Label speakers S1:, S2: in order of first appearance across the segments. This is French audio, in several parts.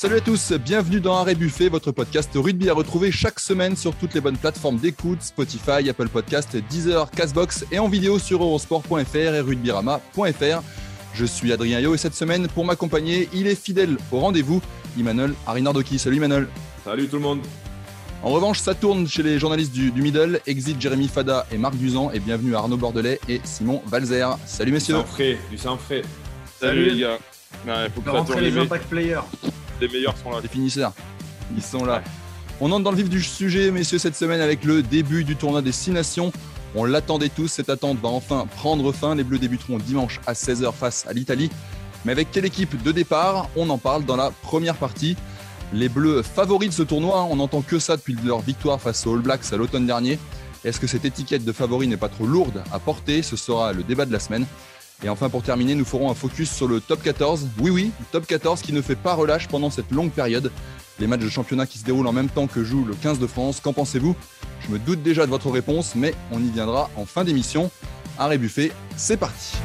S1: Salut à tous, bienvenue dans Arrêt Buffet, votre podcast rugby à retrouver chaque semaine sur toutes les bonnes plateformes d'écoute, Spotify, Apple Podcast, Deezer, Castbox et en vidéo sur eurosport.fr et rugbyrama.fr. Je suis Adrien Yo et cette semaine, pour m'accompagner, il est fidèle au rendez-vous, Emmanuel Arinardoki. Salut Emmanuel.
S2: Salut tout le monde.
S1: En revanche, ça tourne chez les journalistes du, Middle, Exit Jérémy Fada et Marc Duzan, et bienvenue à Arnaud Bordelais et Simon Valzer. Salut messieurs.
S2: Du sang frais, du sang frais.
S3: Salut, les gars.
S4: il faut que les impact players
S3: les meilleurs sont là.
S1: Les finisseurs, ils sont là. On entre dans le vif du sujet, messieurs, cette semaine avec le début du tournoi des 6 nations. On l'attendait tous, cette attente va enfin prendre fin. Les Bleus débuteront dimanche à 16h face à l'Italie. Mais avec quelle équipe de départ? On en parle dans la première partie. Les Bleus favoris de ce tournoi, on n'entend que ça depuis leur victoire face aux All Blacks à l'automne dernier. Est-ce que cette étiquette de favori n'est pas trop lourde à porter? Ce sera le débat de la semaine. Et enfin, pour terminer, nous ferons un focus sur le top 14. Oui, oui, top 14 qui ne fait pas relâche pendant cette longue période. Les matchs de championnat qui se déroulent en même temps que joue le 15 de France. Qu'en pensez-vous? Je me doute déjà de votre réponse, mais on y viendra en fin d'émission. Arrêt buffet, c'est parti.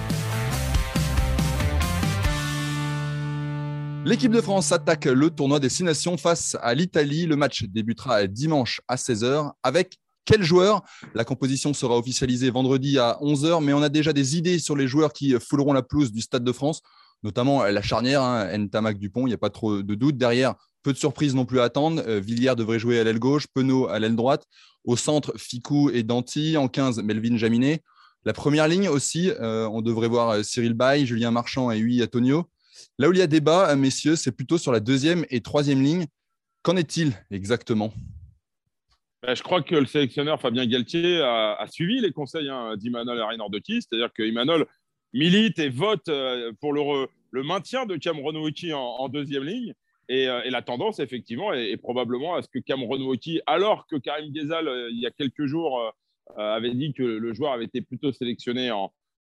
S1: L'équipe de France attaque le tournoi des 6 nations face à l'Italie. Le match débutera dimanche à 16h avec quel joueur La composition sera officialisée vendredi à 11h, mais on a déjà des idées sur les joueurs qui fouleront la pelouse du Stade de France, notamment la charnière, hein, Ntamak Dupont, il n'y a pas trop de doute. Derrière, peu de surprises non plus à attendre. Euh, Villiers devrait jouer à l'aile gauche, Penaud à l'aile droite. Au centre, Ficou et Danty. En 15, Melvin Jaminet. La première ligne aussi, euh, on devrait voir euh, Cyril Bay, Julien Marchand et Huy Antonio. Là où il y a débat, messieurs, c'est plutôt sur la deuxième et troisième ligne. Qu'en est-il exactement?
S3: Je crois que le sélectionneur Fabien Galtier a, suivi les conseils hein, d'Imanol Reinhardt-Doki, c'est-à-dire qu'Imanol milite et vote euh, pour le, maintien de Cameron Wiki en, deuxième ligne. Euh, et, la tendance, effectivement, est, probablement à ce que Cameron Wiki, alors que Karim Ghezal, euh, il y a quelques jours, avait dit que le joueur avait été plutôt sélectionné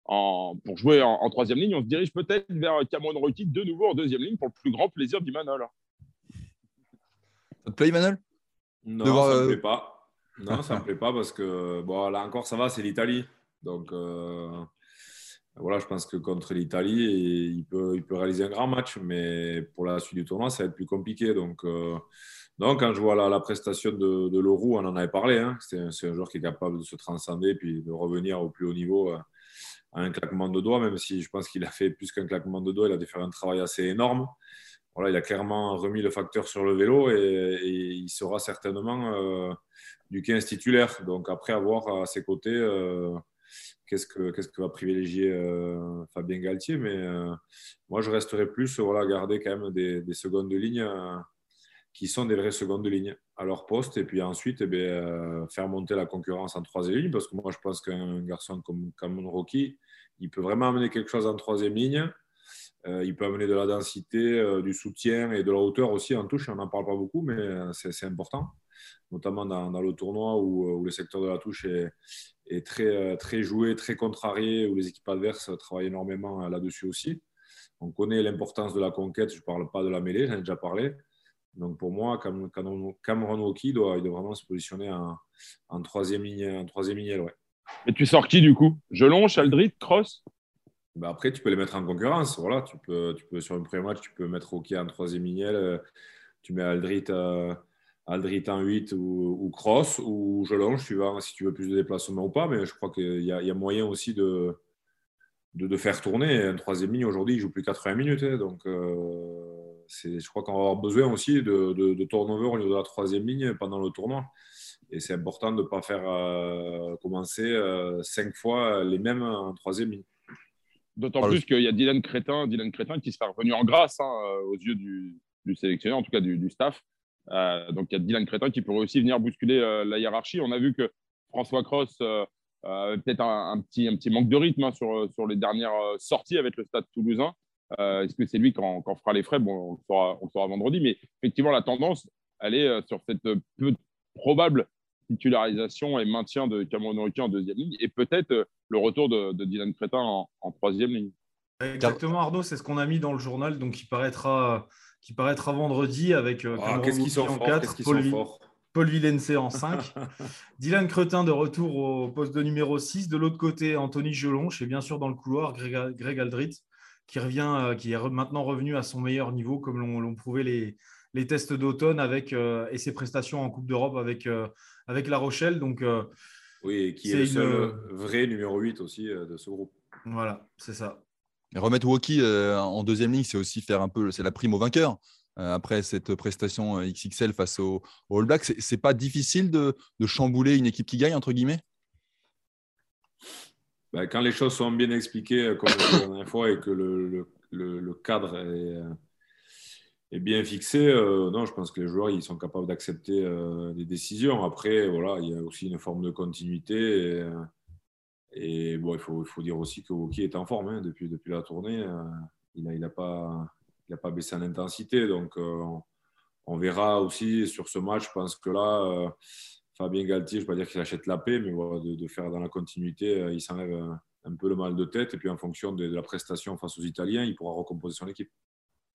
S3: pour jouer en, troisième ligne, on se dirige peut-être vers Cameron Wiki de nouveau en deuxième ligne pour le plus grand plaisir d'Imanol.
S1: Ça te plaît, Imanol
S2: Non, ça ne me plaît pas. Non, ça ne me plaît pas parce que, bon, là encore, ça va, c'est l'Italie. Donc, euh, je pense que contre l'Italie, il peut, réaliser un grand match, mais pour la suite du tournoi, ça va être plus compliqué. Donc, euh, quand je vois la, prestation de, de on en avait parlé, hein, c'est un, un, joueur qui est capable de se transcender puis de revenir au plus haut niveau euh, à un claquement de doigts, même si je pense qu'il a fait plus qu'un claquement de doigts, il a dû faire un travail assez énorme. Voilà, il a clairement remis le facteur sur le vélo et, il sera certainement du 15 titulaire. Donc après avoir à ses côtés euh, qu'est-ce que qu'est-ce que va privilégier euh, Fabien Galtier? Mais euh, moi, je resterai plus voilà garder quand même des, des secondes de ligne qui sont des vraies secondes de ligne à leur poste et puis ensuite eh faire monter la concurrence en troisième ligne parce que moi je pense qu'un garçon comme Cameron Rocky il peut vraiment amener quelque chose en troisième ligne il peut amener de la densité, du soutien et de la hauteur aussi en touche. On n'en parle pas beaucoup, mais c'est important notamment dans, le tournoi où, le secteur de la touche est, très, euh, joué, très contrarié, où les équipes adverses travaillent énormément là-dessus aussi. On connaît l'importance de la conquête, je ne parle pas de la mêlée, j'en ai déjà parlé. Donc pour moi, Cameron il doit vraiment se positionner en, troisième ligne, en troisième ligne ouais.
S3: Et tu sors qui du coup? Gelon, Chaldrit, Cross?
S2: Bah après, tu peux les mettre en concurrence. Voilà, tu peux, tu peux, sur un premier match, tu peux mettre Rocky en troisième ligne. Euh, tu mets Aldrit euh, en 8 ou, Cross ou Jelonge, suivant si tu veux plus de déplacement ou pas. Mais je crois qu'il y, a moyen aussi de, de, faire tourner. Un troisième ligne, aujourd'hui, il joue plus 80 minutes. Hein. donc, euh, je crois qu'on va avoir besoin aussi de, de, turnover au niveau de la troisième ligne pendant le tournoi. Et c'est important de ne pas faire commencer cinq fois les mêmes en troisième ligne.
S3: D'autant plus qu'il y a Dylan Crétin, Dylan Crétin qui sera revenu en grâce hein, aux yeux du, du sélectionneur, en tout cas du, du staff. Euh, donc il y a Dylan Crétin qui pourrait aussi venir bousculer euh, la hiérarchie. On a vu que François Cross euh, avait peut-être un, petit, un petit manque de rythme hein, sur, sur les dernières sorties avec le Stade toulousain. Est-ce que c'est lui qui en, fera les frais? Bon, on le, saura, vendredi, mais effectivement, la tendance, elle est sur cette peu probable titularisation et maintien de Cameron en deuxième ligne et peut-être le retour de, Dylan Crétin en, en, troisième ligne.
S4: Exactement, Arnaud, c'est ce qu'on a mis dans le journal, donc il paraîtra qui paraîtra vendredi avec euh,
S2: ah, qu'est-ce qu'ils sont en 4, Paul,
S4: Paul Villense en 5, Dylan Cretin de retour au poste de numéro 6. De l'autre côté, Anthony Gelonche et bien sûr dans le couloir, Greg, Aldrit qui revient, euh, qui est maintenant revenu à son meilleur niveau, comme l'ont prouvé les, les tests d'automne avec et ses prestations en Coupe d'Europe avec, avec La Rochelle. Donc,
S2: oui, qui est, le seul vrai numéro 8 aussi de ce groupe.
S4: Voilà, c'est ça.
S1: Et remettre Woki en deuxième ligne, c'est aussi faire un peu, c'est la prime au vainqueur. après cette prestation XXL face au, All Blacks, c'est pas difficile de, de, chambouler une équipe qui gagne entre guillemets?
S2: Bah, quand les choses sont bien expliquées, euh, comme la dernière fois, et que le, le, le, cadre est, euh, est, bien fixé, euh, non, je pense que les joueurs ils sont capables d'accepter des décisions. Après, voilà, il y a aussi une forme de continuité. Et, bon, il faut, dire aussi que Woki est en forme hein, depuis, la tournée. il n'a il a pas, baissé en intensité. Donc, on verra aussi sur ce match. Je pense que là Fabien Galtier, je ne vais pas dire qu'il achète la paix, mais de, faire dans la continuité, euh, il s'enlève un, peu le mal de tête. Et puis en fonction de, la prestation face aux Italiens, il pourra recomposer son équipe.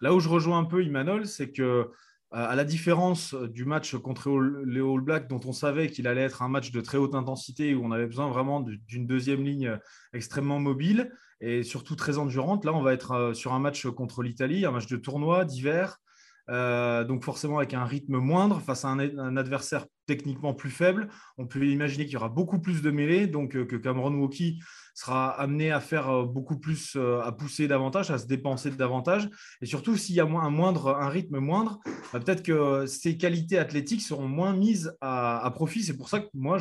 S4: Là où je rejoins un peu Imanol, c'est que euh, à la différence du match contre les All Blacks, dont on savait qu'il allait être un match de très haute intensité, où on avait besoin vraiment d'une deuxième ligne extrêmement mobile et surtout très endurante, là on va être euh, sur un match contre l'Italie, un match de tournoi d'hiver, euh, donc forcément avec un rythme moindre face à un, adversaire techniquement plus faible. On peut imaginer qu'il y aura beaucoup plus de mêlées, donc euh, que Cameron Woki sera amené à faire euh, beaucoup plus, à pousser davantage, à se dépenser davantage. Et surtout, s'il y a un, moindre, un rythme moindre, bah, peut-être que ses qualités athlétiques seront moins mises à, profit. C'est pour ça que moi,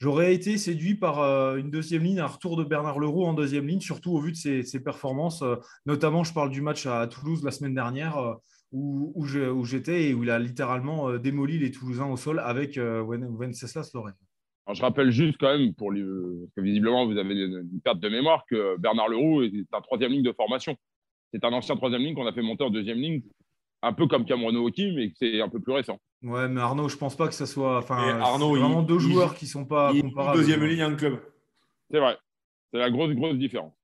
S4: J'aurais été séduit par une deuxième ligne, un retour de Bernard Leroux en deuxième ligne, surtout au vu de ses performances. Notamment, je parle du match à Toulouse la semaine dernière où, j'étais et où il a littéralement euh, démoli les Toulousains au sol avec euh, Wenceslas Lorraine.
S3: je rappelle juste quand même, pour parce que visiblement vous avez une perte de mémoire, que Bernard Leroux est un troisième ligne de formation. C'est un ancien troisième ligne qu'on a fait monter en deuxième ligne, un peu comme Cameron Oki, mais c'est un peu plus récent.
S4: Ouais, mais Arnaud, je pense pas que ça soit. Enfin, Arnaud, vraiment deux joueurs qui sont pas comparables.
S2: Deuxième ligne en club.
S3: C'est vrai. C'est la grosse, grosse différence.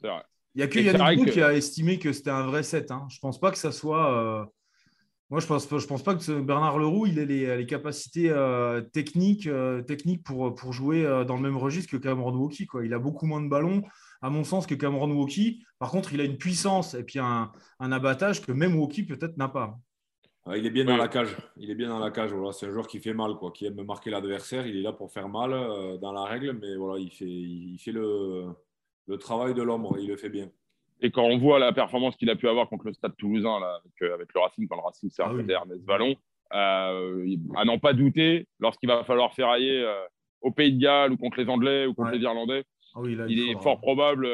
S3: C'est vrai.
S4: Il n'y a que Yannick qui a estimé que c'était un vrai set. Hein. Je ne pense pas que ça soit. Euh, moi, je ne pense, je pense pas que Bernard Leroux il ait les, capacités euh, techniques, euh, techniques pour, pour jouer dans le même registre que Cameron. Quoi. Il a beaucoup moins de ballons, à mon sens, que Cameron Woki. Par contre, il a une puissance et puis un, un abattage que même Woki peut-être n'a pas.
S2: Il est bien dans la cage. Il est bien dans la cage. Voilà. C'est un joueur qui fait mal, quoi, qui aime marquer l'adversaire. Il est là pour faire mal dans la règle, mais voilà, il fait, il fait le, le travail de l'ombre, il le fait bien.
S3: Et quand on voit la performance qu'il a pu avoir contre le Stade Toulousain là, avec, euh, le Racing, quand le Racing s'est ah Ernest Vallon, euh, à n'en pas douter, lorsqu'il va falloir ferrailler euh, au Pays de Galles ou contre les Anglais ou contre les Irlandais, ah il, est fort probable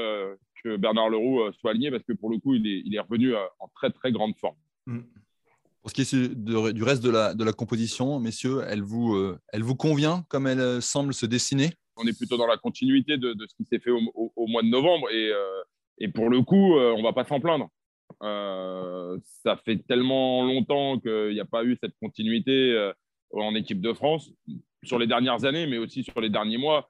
S3: que Bernard Leroux soit aligné parce que pour le coup, il est, il est revenu en très très grande forme. Mm.
S1: Pour ce qui est du reste de la, de la composition, messieurs, elle vous, elle vous convient comme elle semble se dessiner?
S3: On est plutôt dans la continuité de, ce qui s'est fait au, mois de novembre. Et, euh, pour le coup, euh, on ne va pas s'en plaindre. Euh, ça fait tellement longtemps qu'il n'y a pas eu cette continuité en équipe de France sur les dernières années, mais aussi sur les derniers mois.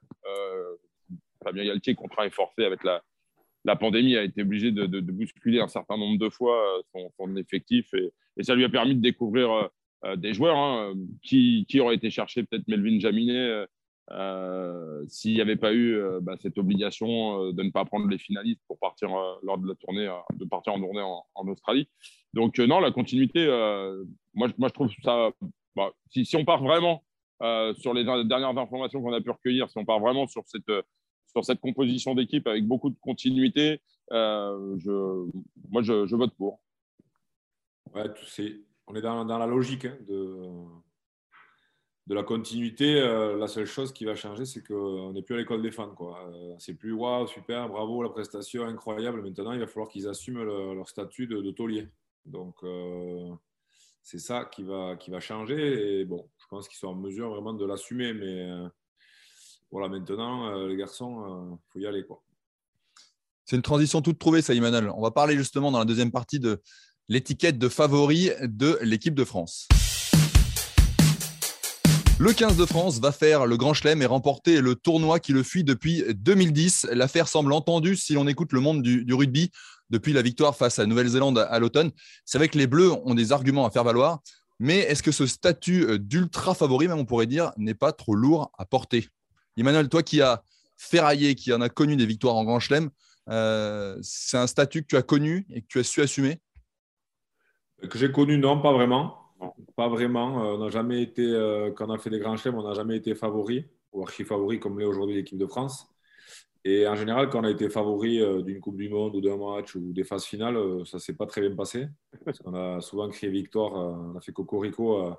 S3: Fabien Galtier, contrat est forcé avec la, pandémie, a été obligé de, bousculer un certain nombre de fois son, effectif et, ça lui a permis de découvrir des joueurs hein, qui, qui, auraient été chercher peut-être Melvin Jaminet s'il n'y avait pas eu euh, bah, cette obligation euh, de ne pas prendre les finalistes pour partir lors de la tournée, de partir en tournée en, Australie. Donc non, la continuité, moi, moi je trouve ça. Bah, si, on part vraiment sur les dernières informations qu'on a pu recueillir, si on part vraiment sur cette, sur cette composition d'équipe avec beaucoup de continuité, je, moi je, vote pour.
S2: Ouais, on est dans, dans la logique hein, de de la continuité, euh, la seule chose qui va changer, c'est qu'on n'est plus à l'école des fans. Euh, c'est plus waouh, super, bravo, la prestation incroyable. Maintenant, il va falloir qu'ils assument leur statut de, taulier. Donc, euh, c'est ça qui va, qui va changer. Et bon, je pense qu'ils sont en mesure vraiment de l'assumer. Mais voilà, maintenant, les garçons, il faut y aller.
S1: C'est une transition toute trouvée, ça, Emmanuel. On va parler justement dans la deuxième partie de l'étiquette de favori de l'équipe de France. Le 15 de France va faire le Grand Chelem et remporter le tournoi qui le fuit depuis 2010. L'affaire semble entendue si l'on écoute le monde du, rugby depuis la victoire face à Nouvelle-Zélande à l'automne. C'est vrai que les Bleus ont des arguments à faire valoir, mais est-ce que ce statut d'ultra favori, même on pourrait dire, n'est pas trop lourd à porter? Emmanuel, toi qui as ferraillé, qui en a connu des victoires en Grand Chelem, euh, c'est un statut que tu as connu et que tu as su assumer?
S2: Que j'ai connu, non, pas vraiment. Pas vraiment. Euh, on n'a jamais été, euh, quand on a fait des grands chelems, on n'a jamais été favori ou archi-favori comme l'est aujourd'hui l'équipe de France. Et en général, quand on a été favori euh, d'une Coupe du Monde ou d'un match ou des phases finales, ça ne s'est pas très bien passé. on a souvent crié victoire, on a fait cocorico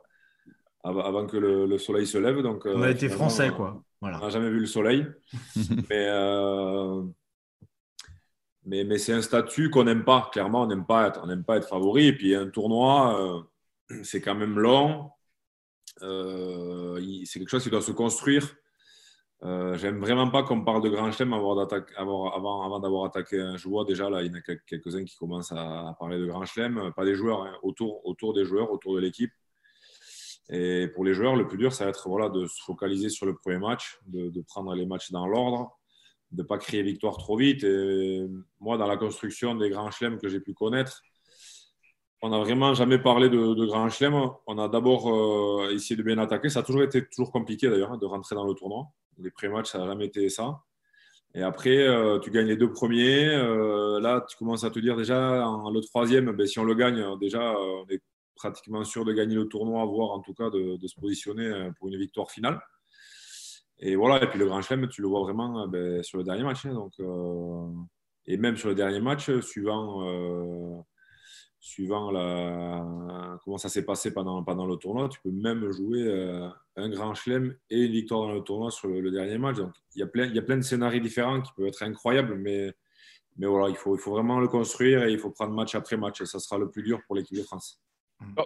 S2: avant que le, soleil se lève. Donc,
S4: on a été français, quoi.
S2: On n'a jamais vu le soleil. mais mais, mais c'est un statut qu'on n'aime pas. Clairement, on n'aime pas, être, on pas être favori. Et puis, un tournoi c'est quand même long. Euh, c'est quelque chose qui doit se construire. Euh, J'aime vraiment pas qu'on parle de grand chelem avant, d'avoir attaqué un joueur. Déjà, là, il y en a quelques-uns qui commencent à, parler de grand chelem, pas des joueurs, hein, autour, des joueurs, autour de l'équipe. Et pour les joueurs, le plus dur, ça va être voilà, de se focaliser sur le premier match, de, prendre les matchs dans l'ordre, de ne pas crier victoire trop vite. Moi, dans la construction des grands chelems que j'ai pu connaître, on n'a vraiment jamais parlé de, grand chelem. On a d'abord euh, essayé de bien attaquer. Ça a toujours été toujours compliqué d'ailleurs de rentrer dans le tournoi. Les pré-matchs, ça n'a jamais été ça. Et après, euh, tu gagnes les deux premiers. Euh, là, tu commences à te dire déjà, le troisième, ben, si on le gagne, déjà, on est pratiquement sûr de gagner le tournoi, voire en tout cas de, se positionner pour une victoire finale. Et voilà, et puis le grand chelem, tu le vois vraiment ben, sur le dernier match. Hein. et même sur le dernier match, suivant suivant la, comment ça s'est passé pendant, pendant le tournoi, tu peux même jouer euh, un grand chelem et une victoire dans le tournoi sur le, dernier match. Donc, il y, a plein, de scénarios différents qui peuvent être incroyables, mais, mais voilà, il faut, il faut vraiment le construire et il faut prendre match après match. Et ça sera le plus dur pour l'équipe de France.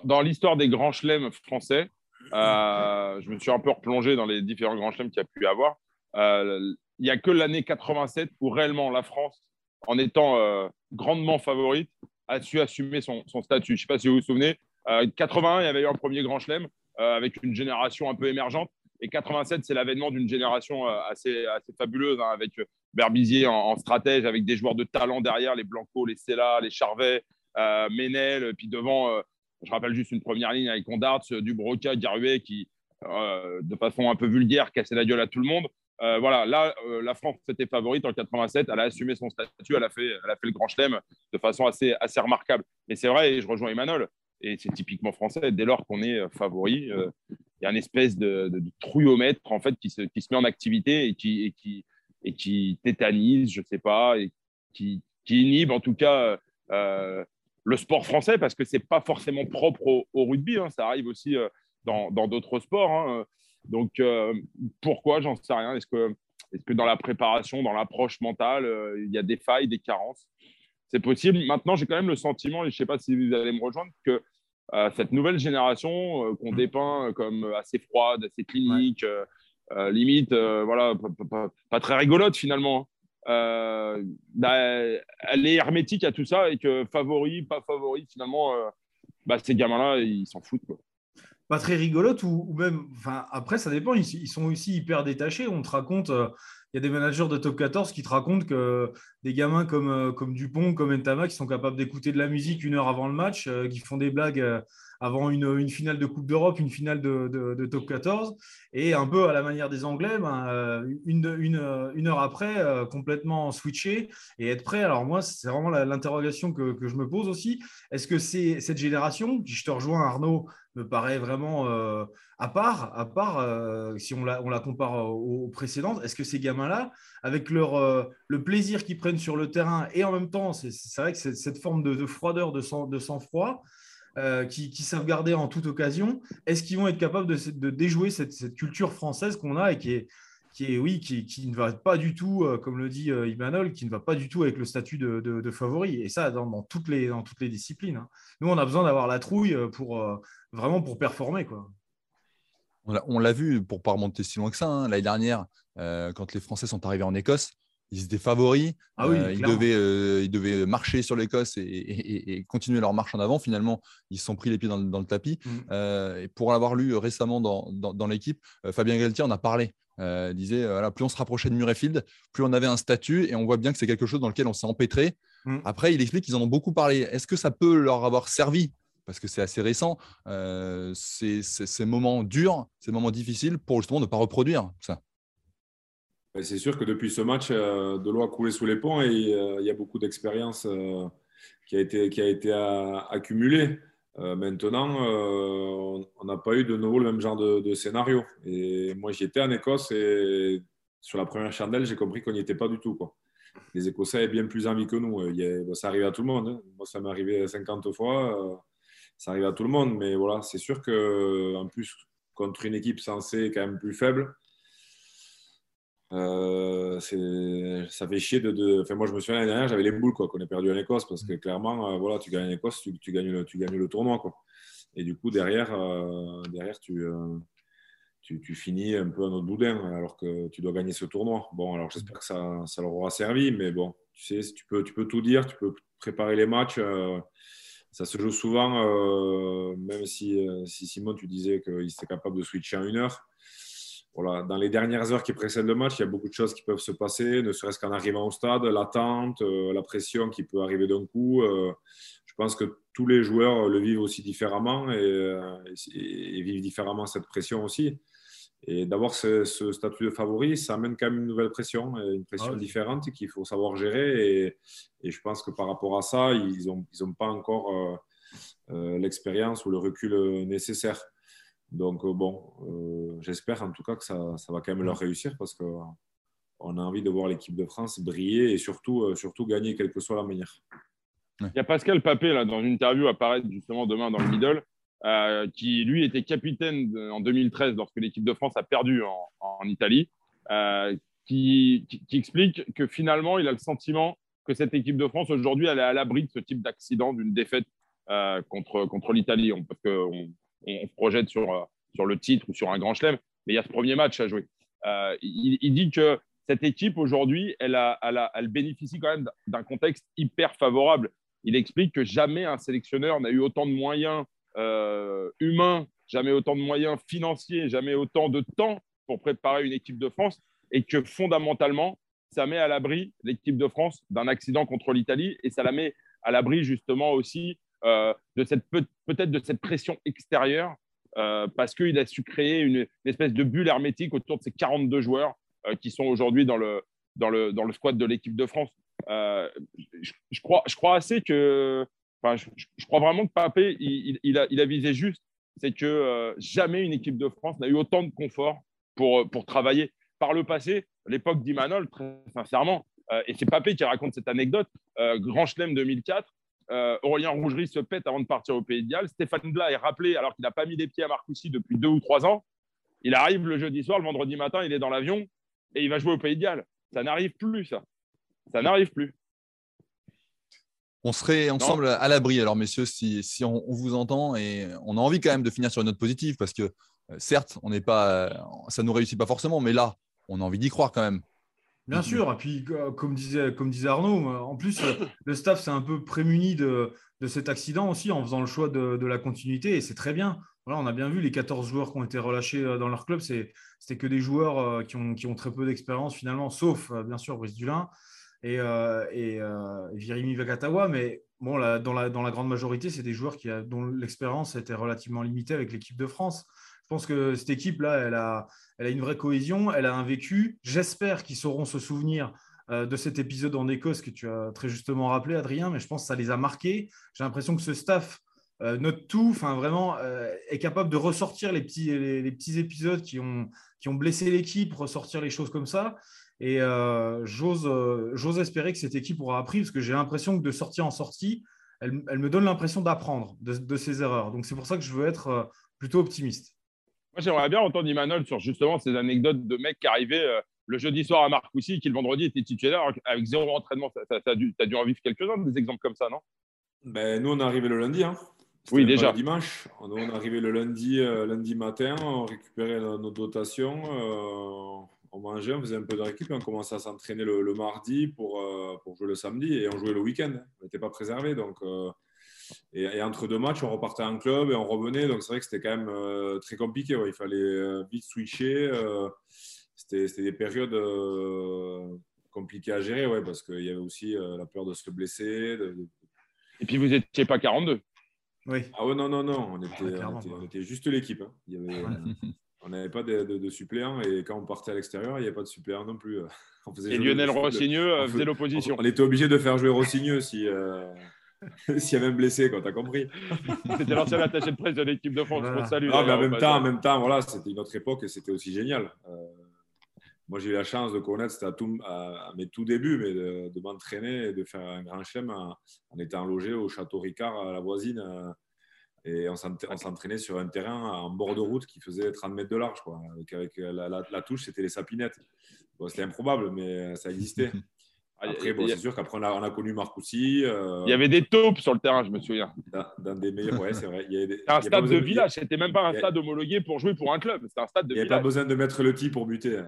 S3: Dans l'histoire des grands chelems français, euh, je me suis un peu replongé dans les différents grands chelems qu'il y a pu avoir. Euh, il n'y a que l'année 87 où réellement la France, en étant grandement favorite, a su assumer son, statut. Je ne sais pas si vous vous souvenez, euh, 81, il y avait eu un premier grand chelem euh, avec une génération un peu émergente. Et 87, c'est l'avènement d'une génération euh, assez, assez fabuleuse, hein, avec euh, Berbizier en, stratège, avec des joueurs de talent derrière, les Blanco, les Sella, les Charvet, Ménel, puis devant, je rappelle juste une première ligne avec Ondarts, Dubroca, Garuet, qui, de façon un peu vulgaire, cassait la gueule à tout le monde. Euh, voilà, là, euh, la France était favorite en 87. Elle a assumé son statut, elle a fait, elle a fait le grand chelem de façon assez, assez remarquable. Mais c'est vrai, et je rejoins Emmanuel, et c'est typiquement français, dès lors qu'on est euh, favori, il y a une espèce de, de, trouillomètre en fait, qui se, qui se, met en activité et qui, et qui, et qui tétanise, je ne sais pas, et qui, inhibe en tout cas le sport français parce que ce n'est pas forcément propre au, rugby. Hein. ça arrive aussi dans d'autres sports. Hein. Donc, euh, pourquoi J'en sais rien. Est-ce que, est que dans la préparation, dans l'approche mentale, euh, il y a des failles, des carences? C'est possible. Maintenant, j'ai quand même le sentiment, et je ne sais pas si vous allez me rejoindre, que euh, cette nouvelle génération qu'on dépeint comme assez froide, assez clinique, limite, voilà, pas, très rigolote finalement. Hein. Bah, elle est hermétique à tout ça et que favori, pas favori, finalement, bah, ces gamins-là, ils s'en foutent. Quoi
S4: pas très rigolote ou, même, enfin, après, ça dépend. Ils, sont aussi hyper détachés. On te raconte, euh, il y a des managers de top 14 qui te racontent que des gamins comme, euh, comme Dupont, comme Entama, qui sont capables d'écouter de la musique une heure avant le match, euh, qui font des blagues avant une, finale de Coupe d'Europe, une finale de, top 14, et un peu à la manière des Anglais, ben, une, une, une, heure après, complètement switché et être prêt. Alors moi, c'est vraiment l'interrogation que, que, je me pose aussi. Est-ce que c'est cette génération, je te rejoins Arnaud, me paraît vraiment euh, à part, à part euh, si on la, compare aux, précédentes. Est-ce que ces gamins-là, avec leur, euh, le plaisir qu'ils prennent sur le terrain et en même temps, c'est vrai que c'est cette forme de, froideur, de, sang, de sang-froid, qui, qui, savent garder en toute occasion, est-ce qu'ils vont être capables de, de déjouer cette, cette culture française qu'on a et qui est, qui est oui, qui, qui, ne va pas du tout, comme le dit Imanol, qui ne va pas du tout avec le statut de, de, favori. Et ça, dans, toutes, les, dans toutes les disciplines. Hein. Nous, on a besoin d'avoir la trouille pour, vraiment pour performer. Quoi.
S1: On l'a vu, pour ne pas remonter si loin que ça, hein, l'année dernière, euh, quand les Français sont arrivés en Écosse, ils étaient favoris. Ah euh, ils, devaient, euh, ils, devaient, marcher sur l'Écosse et, continuer leur marche en avant. Finalement, ils se sont pris les pieds dans, le tapis. Mm. et pour l'avoir lu récemment dans, dans, l'équipe, Fabien Galtier en a parlé. Il disait voilà, plus on se rapprochait de Murrayfield, plus on avait un statut et on voit bien que c'est quelque chose dans lequel on s'est empêtré. Mm. Après, il explique qu'ils en ont beaucoup parlé. Est-ce que ça peut leur avoir servi? Parce que c'est assez récent, euh, ces moments durs, ces moments difficiles pour justement ne pas reproduire ça.
S2: C'est sûr que depuis ce match, euh, de l'eau a coulé sous les ponts et euh, il y a beaucoup d'expérience qui a été, qui a été accumulée. Maintenant, on n'a pas eu de nouveau le même genre de, scénario. Et moi, j'y étais en Écosse et sur la première chandelle, j'ai compris qu'on n'y était pas du tout. Les Écossais avaient bien plus envie que nous. Il ça arrive à tout le monde. Hein. Moi, ça m'est arrivé 50 fois. ça arrive à tout le monde. Mais voilà, c'est sûr qu'en plus, contre une équipe censée quand même plus faible, euh, ça fait chier de, Enfin, moi, je me souviens l'année dernière, j'avais les boules quoi, qu'on ait perdu en Écosse parce que clairement, euh, voilà, tu gagnes en Écosse, tu, gagnes, le, tu gagnes le tournoi. Quoi. Et du coup, derrière, euh, derrière tu, tu, finis un peu à notre boudin alors que tu dois gagner ce tournoi. Bon, alors j'espère que ça, ça, leur aura servi, mais bon, tu sais, tu peux, tu peux tout dire, tu peux préparer les matchs. ça se joue souvent, même si, si Simon, tu disais qu'il était capable de switcher en une heure voilà, dans les dernières heures qui précèdent le match, il y a beaucoup de choses qui peuvent se passer, ne serait-ce qu'en arrivant au stade, l'attente, euh, la pression qui peut arriver d'un coup. Euh, je pense que tous les joueurs le vivent aussi différemment et, euh, vivent différemment cette pression aussi. Et d'avoir ce, statut de favori, ça amène quand même une nouvelle pression, une pression différente qu'il faut savoir gérer. Et, et, je pense que par rapport à ça, ils n'ont ils ont pas encore l'expérience ou le recul nécessaire. Donc, euh, bon, euh, j'espère en tout cas que ça, va quand même leur réussir parce qu'on a envie de voir l'équipe de France briller et surtout, euh, surtout gagner, quelle que soit la manière.
S3: Il y a Pascal Papé, là, dans une interview apparaître justement demain dans le middle, qui lui était capitaine en 2013 lorsque l'équipe de France a perdu en, Italie, qui, explique que finalement, il a le sentiment que cette équipe de France aujourd'hui, elle est à l'abri de ce type d'accident, d'une défaite contre, contre l'Italie. Parce qu'on on, se projette sur, euh, sur le titre ou sur un grand chelem, mais il y a ce premier match à jouer. Euh, il, dit que cette équipe aujourd'hui, elle, a, elle, bénéficie quand même d'un contexte hyper favorable. Il explique que jamais un sélectionneur n'a eu autant de moyens euh, humains, jamais autant de moyens financiers, jamais autant de temps pour préparer une équipe de France et que fondamentalement, ça met à l'abri l'équipe de France d'un accident contre l'Italie et ça la met à l'abri justement aussi de cette peut-être de cette pression extérieure euh, parce qu'il a su créer une, espèce de bulle hermétique autour de ces 42 joueurs euh, qui sont aujourd'hui dans le, dans, le, dans le squad de l'équipe de France. Je, crois, je crois assez que. Enfin, je, crois vraiment que Papé, il, il, a, il a visé juste. C'est que jamais une équipe de France n'a eu autant de confort pour, pour travailler. Par le passé, l'époque d'Imanol, très sincèrement, et c'est Papé qui raconte cette anecdote, Grand Chelem 2004, euh, Aurélien Rougerie se pète avant de partir au Pays de Galles. Stéphane Blas est rappelé alors qu'il n'a pas mis les pieds à Marcoussis depuis deux ou trois ans. Il arrive le jeudi soir, le vendredi matin, il est dans l'avion et il va jouer au Pays de Galles. Ça n'arrive plus, ça. Ça n'arrive plus.
S1: On serait ensemble à l'abri, alors messieurs, si, si on, vous entend et on a envie quand même de finir sur une note positive parce que euh, certes, on n'est pas, ça nous réussit pas forcément, mais là, on a envie d'y croire quand même.
S4: Bien sûr, et puis comme disait, comme disait Arnaud, euh, en plus, euh, le staff s'est un peu prémuni de, cet accident aussi en faisant le choix de, la continuité, et c'est très bien. Voilà, on a bien vu les 14 joueurs qui ont été relâchés euh, dans leur club, c'était que des joueurs qui ont, qui ont très peu d'expérience finalement, sauf bien sûr Brice Dulin et, et Virimi Vakatawa, mais bon, dans, la, dans la grande majorité, c'est des joueurs qui dont l'expérience était relativement limitée avec l'équipe de France. Je pense que cette équipe-là, elle a, elle a une vraie cohésion, elle a un vécu. J'espère qu'ils sauront se souvenir euh, de cet épisode en Écosse que tu as très justement rappelé, Adrien, mais je pense que ça les a marqués. J'ai l'impression que ce staff euh, note tout, enfin vraiment euh, est capable de ressortir les petits, les, petits épisodes qui ont, qui ont blessé l'équipe, ressortir les choses comme ça. Et j'ose espérer que cette équipe aura appris, parce que j'ai l'impression que de sortie en sortie, elle, me donne l'impression d'apprendre de, de, ses erreurs. Donc c'est pour ça que je veux être plutôt optimiste.
S3: Moi, j'aimerais bien entendre Imanol sur justement ces anecdotes de mecs qui arrivaient euh, le jeudi soir à Marcoussis, qui le vendredi était titulaire avec zéro entraînement. Tu as, dû, en vivre quelques-uns, des exemples comme ça, non?
S2: Ben, Nous, on est arrivé le lundi. Hein.
S3: Oui, déjà.
S2: Le dimanche. On est arrivé le lundi, euh, lundi matin, on récupérait nos, dotations, euh, on mangeait, on faisait un peu de récup on commençait à s'entraîner le, mardi pour, pour jouer le samedi et on jouait le week-end. On n'était pas préservé. Donc. Et, entre deux matchs, on repartait en club et on revenait. Donc, c'est vrai que c'était quand même euh, très compliqué. Il fallait euh, vite switcher. Euh, c'était des périodes compliquées à gérer ouais, parce qu'il y avait aussi la peur de se blesser.
S3: Et puis, vous n'étiez pas 42
S2: Oui. Ah ouais, non, non, non. On était, on était, juste l'équipe. Hein. on n'avait pas de, de, suppléants et quand on partait à l'extérieur, il n'y avait pas de suppléants non plus.
S3: et Lionel Rossigneux faisait l'opposition.
S2: On était obligé de faire jouer Rossigneux si S'il y avait un blessé, quand t'as compris.
S3: c'était l'ancien attaché de presse de l'équipe de France.
S2: Voilà. Salue, en même temps, en même temps, voilà, c'était une autre époque et c'était aussi génial. Euh, moi, j'ai eu la chance de connaître, c'était à, tout, à, mes tout débuts, mais de, de m'entraîner et de faire un grand chelem en, en, étant logé au château Ricard à la voisine. Euh, et on s'entraînait sur un terrain en bord de route qui faisait 30 mètres de large. Quoi. Avec, avec la, la, la, touche, c'était les sapinettes. Bon, c'était improbable, mais ça existait. Après, bon, c'est sûr qu'après, on a, on a, connu Marcoussi. Euh...
S3: Il y avait des taupes sur le terrain, je me souviens.
S2: Dans, dans des meilleurs, ouais, c'est vrai.
S3: C'était un stade de village, c'était même pas un stade homologué pour jouer pour un club. C'était un stade de
S2: Il n'y avait pas besoin de mettre le tee pour buter. hein.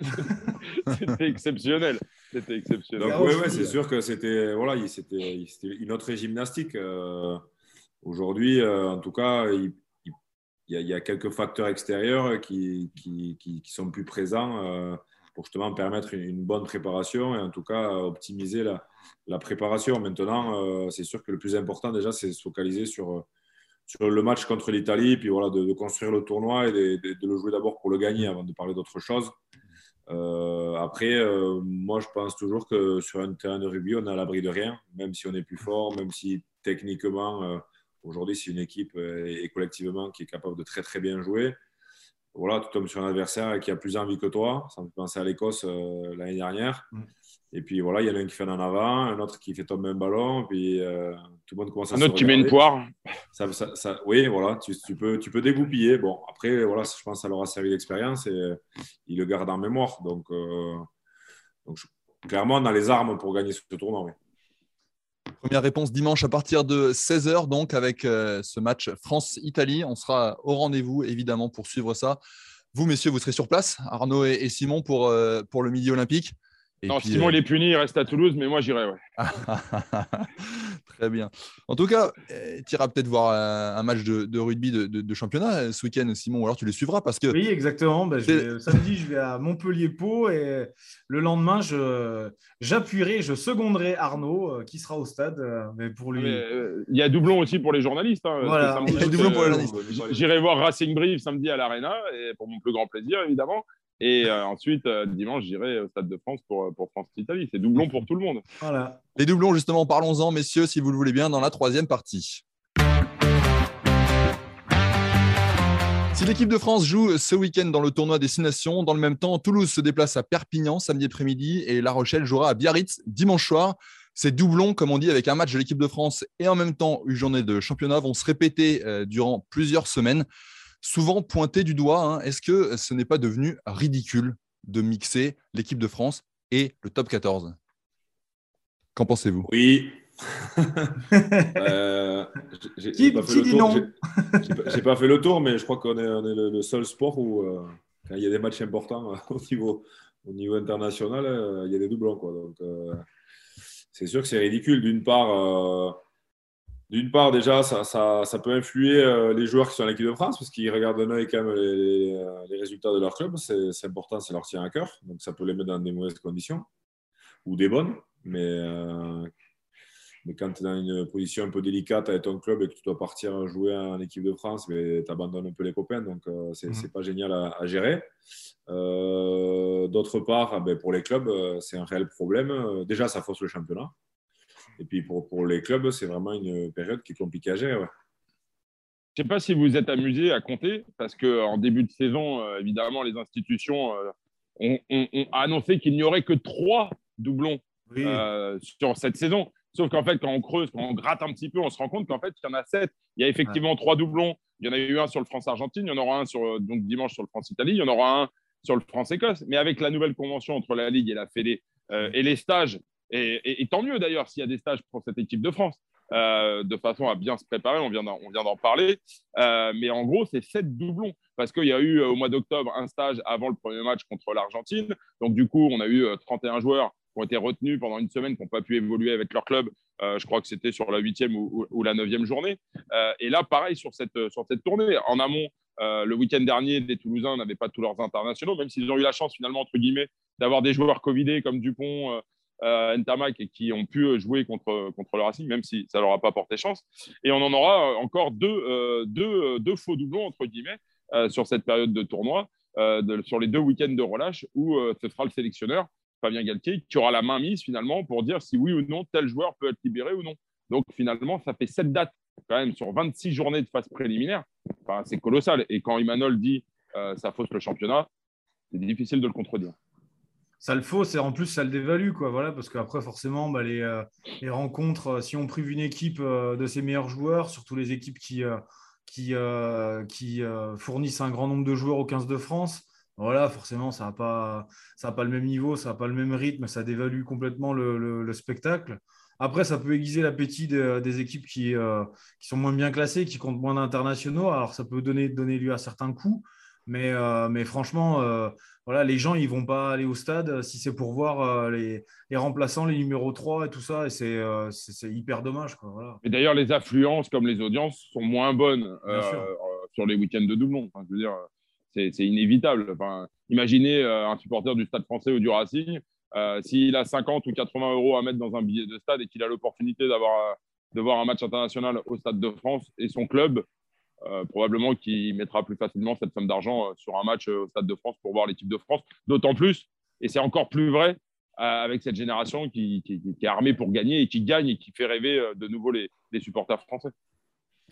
S3: c'était exceptionnel. C'était exceptionnel.
S2: Donc, ouais, ouais, c'est sûr que c'était voilà, une autre gymnastique. Euh, Aujourd'hui, euh, en tout cas, il, il, y a, quelques facteurs extérieurs qui, qui, qui, qui sont plus présents pour justement permettre une, bonne préparation et en tout cas optimiser la, préparation. Maintenant, euh, c'est sûr que le plus important déjà, c'est de se focaliser sur, sur le match contre l'Italie, puis voilà, de, construire le tournoi et de, le jouer d'abord pour le gagner avant de parler d'autre chose. Euh, après, euh, moi, je pense toujours que sur un terrain de rugby, on est à l'abri de rien, même si on est plus fort, même si techniquement, euh, aujourd'hui, c'est une équipe et collectivement qui est capable de très très bien jouer. Voilà, tu tombes sur un adversaire qui a plus envie que toi. Ça me fait penser à l'Écosse l'année dernière. Mm. Et puis voilà, il y en a un qui fait en avant, un autre qui fait tomber un ballon, puis euh, tout le monde commence à
S3: un se autre qui met une poire.
S2: Ça, ça, ça, oui, voilà, tu, tu, peux, tu peux dégoupiller. Bon, après, voilà, je pense que ça leur a servi d'expérience et euh, ils le gardent en mémoire. Donc, euh, donc je, clairement, on a les armes pour gagner ce tournoi. Oui.
S1: Première réponse dimanche à partir de 16h, donc avec euh, ce match France-Italie. On sera au rendez-vous, évidemment, pour suivre ça. Vous, messieurs, vous serez sur place, Arnaud et, et Simon, pour, euh, pour le midi olympique.
S3: Et non, puis, Simon, euh... il est puni, il reste à Toulouse, mais moi, j'irai, ouais.
S1: Très bien. En tout cas, tu iras peut-être voir un match de, de rugby de, de, de, championnat ce week-end, Simon, ou alors tu les suivras parce que.
S4: Oui, exactement. Ben, je vais, samedi, je vais à Montpellier-Pau et le lendemain, je, j'appuierai, je seconderai Arnaud euh, qui sera au stade. euh, Mais pour lui.
S3: euh, Il y a doublon aussi pour les journalistes. Hein,
S4: Voilà.
S3: samedi,
S1: Il y a doublon pour les journalistes.
S3: J'irai voir Racing Brive samedi à l'Arena, et pour mon plus grand plaisir, évidemment. Et euh, ensuite, euh, dimanche, j'irai au Stade de France pour, pour France-Italie. C'est doublon pour tout le monde.
S4: Voilà.
S1: Les doublons, justement, parlons-en, messieurs, si vous le voulez bien, dans la troisième partie. Si l'équipe de France joue ce week-end dans le tournoi Destination, dans le même temps, Toulouse se déplace à Perpignan samedi après-midi et La Rochelle jouera à Biarritz dimanche soir. Ces doublons, comme on dit, avec un match de l'équipe de France et en même temps une journée de championnat, vont se répéter euh, durant plusieurs semaines. Souvent pointés du doigt, hein. est-ce que ce n'est pas devenu ridicule de mixer l'équipe de France et le top 14 Qu'en pensez-vous?
S2: Oui. euh, j'ai
S4: Qui-
S2: pas fait
S4: qui
S2: le
S4: dit
S2: tour,
S4: non?
S2: j'ai- J'ai pas, fait le tour, mais je crois qu'on est, on est le, le seul sport où, euh, quand il y a des matchs importants euh, au, niveau, au niveau international, euh, il y a des doublons. Quoi. Donc, euh, c'est sûr que c'est ridicule. D'une part, euh, d'une part, déjà, ça, ça, ça peut influer euh, les joueurs qui sont à l'équipe de France, parce qu'ils regardent d'un œil quand même les, les, les résultats de leur club. C'est important, ça leur tient à cœur. Donc, ça peut les mettre dans des mauvaises conditions ou des bonnes. Mais, euh, mais quand tu es dans une position un peu délicate avec ton club et que tu dois partir jouer en équipe de France, tu abandonnes un peu les copains. Donc, euh, c'est pas génial à, à gérer. Euh, D'autre part, ben, pour les clubs, euh, c'est un réel problème. Euh, Déjà, ça fausse le championnat. Et puis, pour, pour les clubs, c'est vraiment une période qui est compliquée à gérer. ouais.
S3: Je ne sais pas si vous vous êtes amusé à compter, parce qu'en début de saison, euh, évidemment, les institutions euh, ont, ont- ont annoncé qu'il n'y aurait que trois doublons
S4: Oui.
S3: euh, sur cette saison. Sauf qu'en fait, quand on creuse, quand on gratte un petit peu, on se rend compte qu'en fait, il y en a sept. Il y a effectivement trois doublons. Il y en a eu un sur le France-Argentine, il y en aura un sur, donc dimanche sur le France-Italie, il y en aura un sur le France-Écosse. Mais avec la nouvelle convention entre la Ligue et la Fédé euh, et les stages, et, tant mieux d'ailleurs s'il y a des stages pour cette équipe de France, euh, de façon à bien se préparer, on vient d'en, parler. Euh, mais en gros, c'est sept doublons. Parce qu'il y a eu euh, au mois d'octobre un stage avant le premier match contre l'Argentine. Donc, du coup, on a eu euh, 31 joueurs qui ont été retenus pendant une semaine, qui n'ont pas pu évoluer avec leur club. Je crois que c'était sur la huitième ou, la neuvième journée. Et là, pareil sur cette, sur cette tournée. En amont, le week-end dernier, les Toulousains n'avaient pas tous leurs internationaux, même s'ils ont eu la chance, finalement, entre guillemets, d'avoir des joueurs Covidés comme Dupont, euh, euh, et qui ont pu euh, jouer contre, contre le Racing, même si ça leur a pas porté chance. Et on en aura euh, encore deux, euh, deux, euh, deux faux doublons, entre guillemets, euh, sur cette période de tournoi, euh, sur les deux week-ends de relâche, où euh, ce sera le sélectionneur, Fabien Galtier, qui aura la main mise finalement pour dire si oui ou non tel joueur peut être libéré ou non. Donc finalement, ça fait 7 dates quand même sur 26 journées de phase préliminaire. C'est colossal. Et quand Imanol dit euh, ça fausse le championnat, c'est difficile de le contredire.
S4: Ça le fausse et en plus ça le dévalue quoi voilà parce qu'après forcément bah, les, euh, les, rencontres euh, si on prive une équipe de ses meilleurs joueurs surtout les équipes qui fournissent un grand nombre de joueurs au 15 de France voilà, forcément, ça n'a pas, le même niveau, ça n'a pas le même rythme, ça dévalue complètement le, spectacle. Après, ça peut aiguiser l'appétit des équipes qui, euh, qui, sont moins bien classées, qui comptent moins d'internationaux. Alors, ça peut donner, donner lieu à certains coups. Mais, euh, mais franchement, euh, voilà, les gens, ils ne vont pas aller au stade si c'est pour voir les, les, remplaçants, les numéros 3 et tout ça. Et c'est hyper dommage. Quoi, voilà.
S3: Et d'ailleurs, les affluences comme les audiences sont moins bonnes sur les week-ends de doublon. je veux dire, c'est inévitable. Enfin, imaginez euh, un supporter du Stade français ou du Racing, euh, s'il a 50 ou 80 euros à mettre dans un billet de stade et qu'il a l'opportunité d'avoir de voir un match international au Stade de France et son club, euh, probablement qu'il mettra plus facilement cette somme d'argent sur un match au Stade de France pour voir l'équipe de France. D'autant plus, et c'est encore plus vrai avec cette génération qui, est armée pour gagner et qui gagne et qui fait rêver de nouveau les, les supporters français.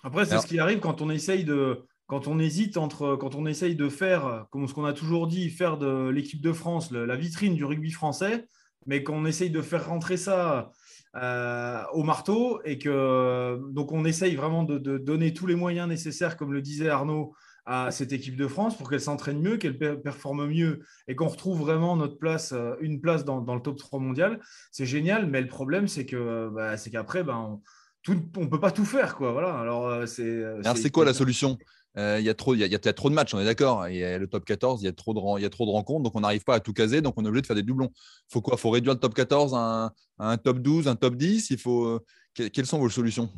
S4: Après, c'est ce qui arrive quand on essaye de, quand on hésite entre, quand on essaye de faire, comme ce qu'on a toujours dit, faire de l'équipe de France la vitrine du rugby français, mais qu'on essaye de faire rentrer ça euh, au marteau et que donc on essaye vraiment de, donner tous les moyens nécessaires, comme le disait Arnaud, à cette équipe de France pour qu'elle s'entraîne mieux, qu'elle performe mieux et qu'on retrouve vraiment notre place, euh, une place dans, le top 3 mondial. C'est génial, mais le problème c'est que bah, c'est qu'après, ben, on ne peut pas tout faire. Quoi. Voilà. Alors, euh, c'est,
S1: c'est quoi la solution? euh, il y a trop, il y, a, trop de matchs, on est d'accord. Il y a le top 14, il y a trop de, il y a trop de rencontres, donc on n'arrive pas à tout caser, donc on est obligé de faire des doublons. Faut quoi? Faut réduire le top 14 à un, top 12, un top 10. Il faut. Euh, quelles sont vos solutions?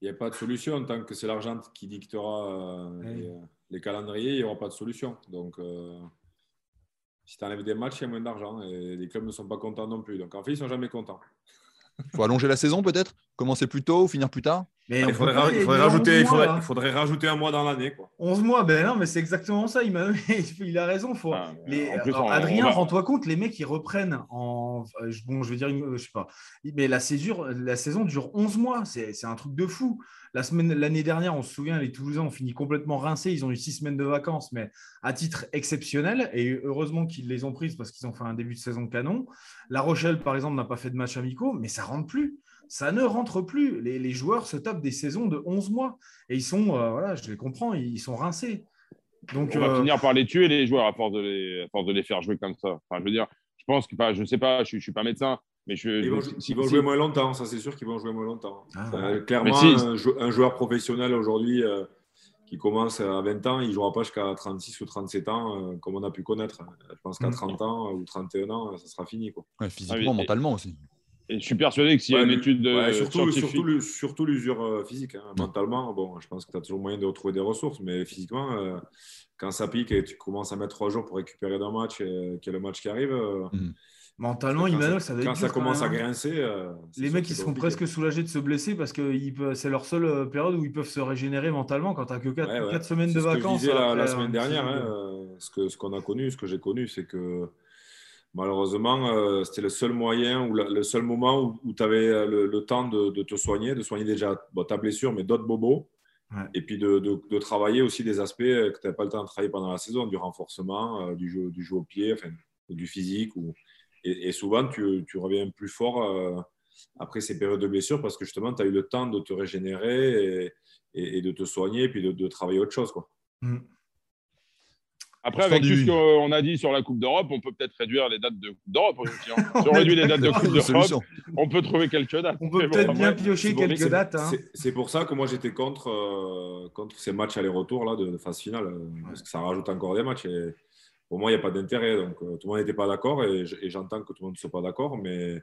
S2: Il n'y a pas de solution tant que c'est l'argent qui dictera euh, les, calendriers. Il n'y aura pas de solution. Donc si tu enlèves des matchs, il y a moins d'argent et les clubs ne sont pas contents non plus. Donc en fait, ils ne sont jamais contents.
S1: Il faut allonger la saison peut-être? Commencer plus tôt ou finir plus tard?
S2: Il, faudrait, rajouter, il, faudrait, rajouter un mois dans l'année.
S4: 11 mois, ben non, mais c'est exactement ça. Il, a, il a raison. Faut, ah, les, Adrien, rends-toi compte, les mecs, ils reprennent en. Bon, je veux dire, je sais pas. Mais la, césure, la saison dure 11 mois. C'est un truc de fou. L'année dernière, on se souvient, les Toulousains ont fini complètement rincés. Ils ont eu six semaines de vacances, mais à titre exceptionnel. Et heureusement qu'ils les ont prises parce qu'ils ont fait un début de saison canon. La Rochelle, par exemple, n'a pas fait de match amicaux, mais ça rentre plus ça ne rentre plus. Les, joueurs se tapent des saisons de 11 mois et ils sont, euh, voilà, je les comprends, ils sont rincés.
S3: Donc, on va euh, finir par les tuer, les joueurs, à force de les, force de les faire jouer comme ça. Enfin, je veux dire, je pense que, je ne sais pas, je ne suis pas médecin, mais je,
S2: ils, vont, jouer moins longtemps, ça c'est sûr qu'ils vont jouer moins longtemps. Ah, euh, clairement, un, joueur professionnel aujourd'hui qui commence à 20 ans, il ne jouera pas jusqu'à 36 ou 37 ans, comme on a pu connaître. Je pense qu'à 30 mm. ans ou 31 ans, ça sera fini. Quoi.
S1: physiquement, ah mentalement aussi.
S3: Et je suis persuadé que s'il y a une étude de
S2: surtout, surtout, l'usure euh, physique. Hein. Mentalement, bon, je pense que tu as toujours moyen de retrouver des ressources, mais physiquement, euh, quand ça pique et tu commences à mettre trois jours pour récupérer d'un match et qu'il y a le match qui arrive. Euh,
S4: mhm. Mentalement, Emmanuel,
S2: ça,
S4: ça
S2: Quand ça commence à grincer.
S4: les mecs, ils sont presque soulagés de se blesser parce que c'est leur seule période où ils peuvent se régénérer mentalement quand tu n'as que 4, semaines de vacances.
S2: Ce que je disais la, semaine dernière, hein, ce qu'on a connu, ce que j'ai connu, c'est que malheureusement, euh, c'était le seul moyen ou le seul moment où, tu avais euh, le, temps de, te soigner, de soigner déjà ta blessure, mais d'autres bobos. Et puis de, travailler aussi des aspects que tu n'avais pas le temps de travailler pendant la saison, du renforcement, euh, du, jeu, du jeu au pied, enfin, du physique. Ou... Et, souvent, tu, reviens plus fort après ces périodes de blessure parce que justement, tu as eu le temps de te régénérer et, de te soigner et puis de, travailler autre chose. Quoi. Mm.
S3: Après, avec tout ce qu'on a dit sur la Coupe d'Europe, on peut peut-être réduire les dates de Coupe d'Europe Si on réduit les dates de Coupe d'Europe, on peut trouver quelques dates.
S4: On peut peut-être bien piocher quelques dates. Hein.
S2: C'est pour ça que moi j'étais contre, euh, contre ces matchs aller-retour là, de, phase finale, euh, parce que ça rajoute encore des matchs. Et pour moi, il n'y a pas d'intérêt. Donc euh, tout le monde n'était pas d'accord et j'entends que tout le monde ne soit pas d'accord. Mais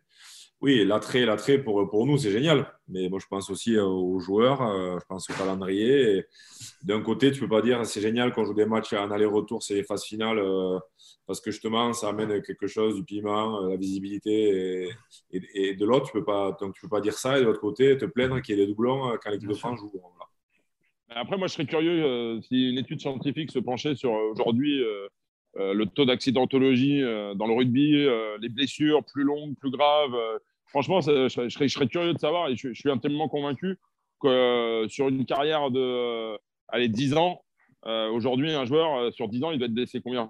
S2: oui, l'attrait, l'attrait pour, pour nous, c'est génial. Mais moi, je pense aussi euh, aux joueurs, euh, je pense au calendrier. D'un côté, tu ne peux pas dire c'est génial qu'on joue des matchs en aller-retour, c'est les phases finales, parce que justement, ça amène quelque chose, du piment, la visibilité. Et, de l'autre, tu ne peux, pas, donc, tu peux pas dire ça. Et de l'autre côté, te plaindre qu'il y ait des doublons quand l'équipe de France joue.
S3: Après, moi, je serais curieux si une étude scientifique se penchait sur aujourd'hui. Le taux d'accidentologie dans le rugby, les blessures plus longues, plus graves, franchement, je, serais, curieux de savoir et je, suis intimement convaincu que sur une carrière de allez, 10 ans, aujourd'hui, un joueur sur 10 ans, il doit être blessé combien?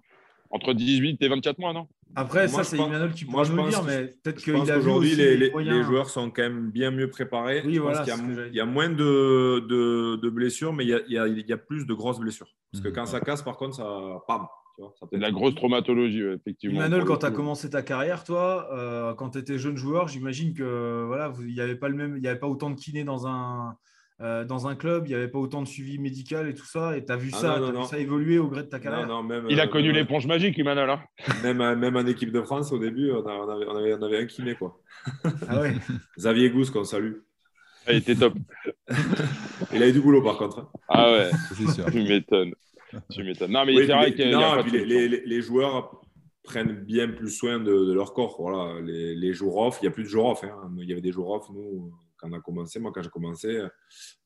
S3: Entre 18 et 24 mois, non?
S4: Après, ça, c'est Emmanuel qui pourra nous le dire, mais peut-être qu'il a
S2: Aujourd'hui, les, les, joueurs sont quand même bien mieux préparés. Oui, voilà, il, y a, moins de, de, blessures, mais il y, a, il, y a, plus de grosses blessures. Parce que mmh. quand ça casse, par contre, ça. Pam,
S3: c'est de la grosse traumatologie, effectivement.
S4: Emmanuel, quand tu as commencé ta carrière, toi, euh, quand tu étais jeune joueur, j'imagine que voilà, il n'y avait pas le même, il y avait pas autant de kinés dans un euh, dans un club, il n'y avait pas autant de suivi médical et tout ça, et tu as vu, ah ça, vu ça évoluer au gré de ta carrière?
S3: Il a euh, connu l'éponge magique, Emmanuel. Hein.
S2: même, même en équipe de France, au début, on, avait, on, avait, on avait, un kiné. Quoi.
S4: Ah ouais.
S2: Xavier Gousse, qu'on salue.
S3: Ah, il était top.
S2: il a eu du boulot, par contre. Hein.
S3: Ah ouais, tu m'étonnes. Tu m'étonnes. Non, mais c'est vrai que.
S2: Les, les, les, joueurs prennent bien plus soin de, leur corps. Voilà, les, les jours off, il n'y a plus de jours off. Hein. Il y avait des jours off, nous quand on a commencé, moi quand j'ai commencé,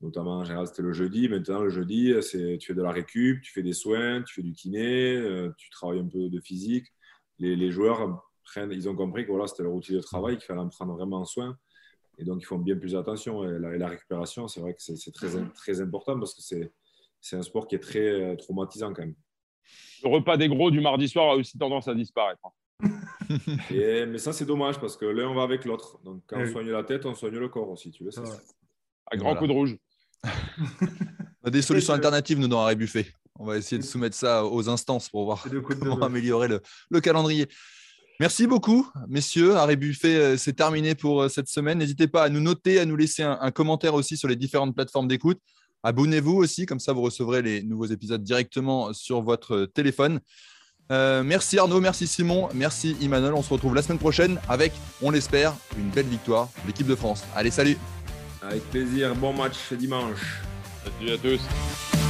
S2: notamment en général c'était le jeudi. Maintenant le jeudi, c'est tu fais de la récup, tu fais des soins, tu fais du kiné, euh, tu travailles un peu de physique. Les, joueurs prennent, ils ont compris que voilà, c'était leur outil de travail, qu'il fallait en prendre vraiment soin. Et donc ils font bien plus attention. Et la, récupération, c'est vrai que c'est très, très important parce que c'est un sport qui est très euh, traumatisant quand même.
S3: Le repas des gros du mardi soir a aussi tendance à disparaître. Hein.
S2: mais ça, c'est dommage parce que l'un va avec l'autre. Donc, quand on soigne la tête, on soigne le corps aussi. Tu veux, ça,
S3: À grand coup de rouge.
S1: on a des solutions alternatives, nous, dans Arrêt Buffet. On va essayer de soumettre ça aux instances pour voir comment améliorer le, calendrier. Merci beaucoup, messieurs. Arrêt Buffet, euh, c'est terminé pour euh, cette semaine. N'hésitez pas à nous noter, à nous laisser un, un commentaire aussi sur les différentes plateformes d'écoute. Abonnez-vous aussi, comme ça vous recevrez les nouveaux épisodes directement sur votre téléphone. Euh, merci Arnaud, merci Simon, merci Emmanuel. On se retrouve la semaine prochaine avec, on l'espère, une belle victoire de l'équipe de France. Allez, salut
S2: Avec plaisir, bon match dimanche.
S3: Salut à tous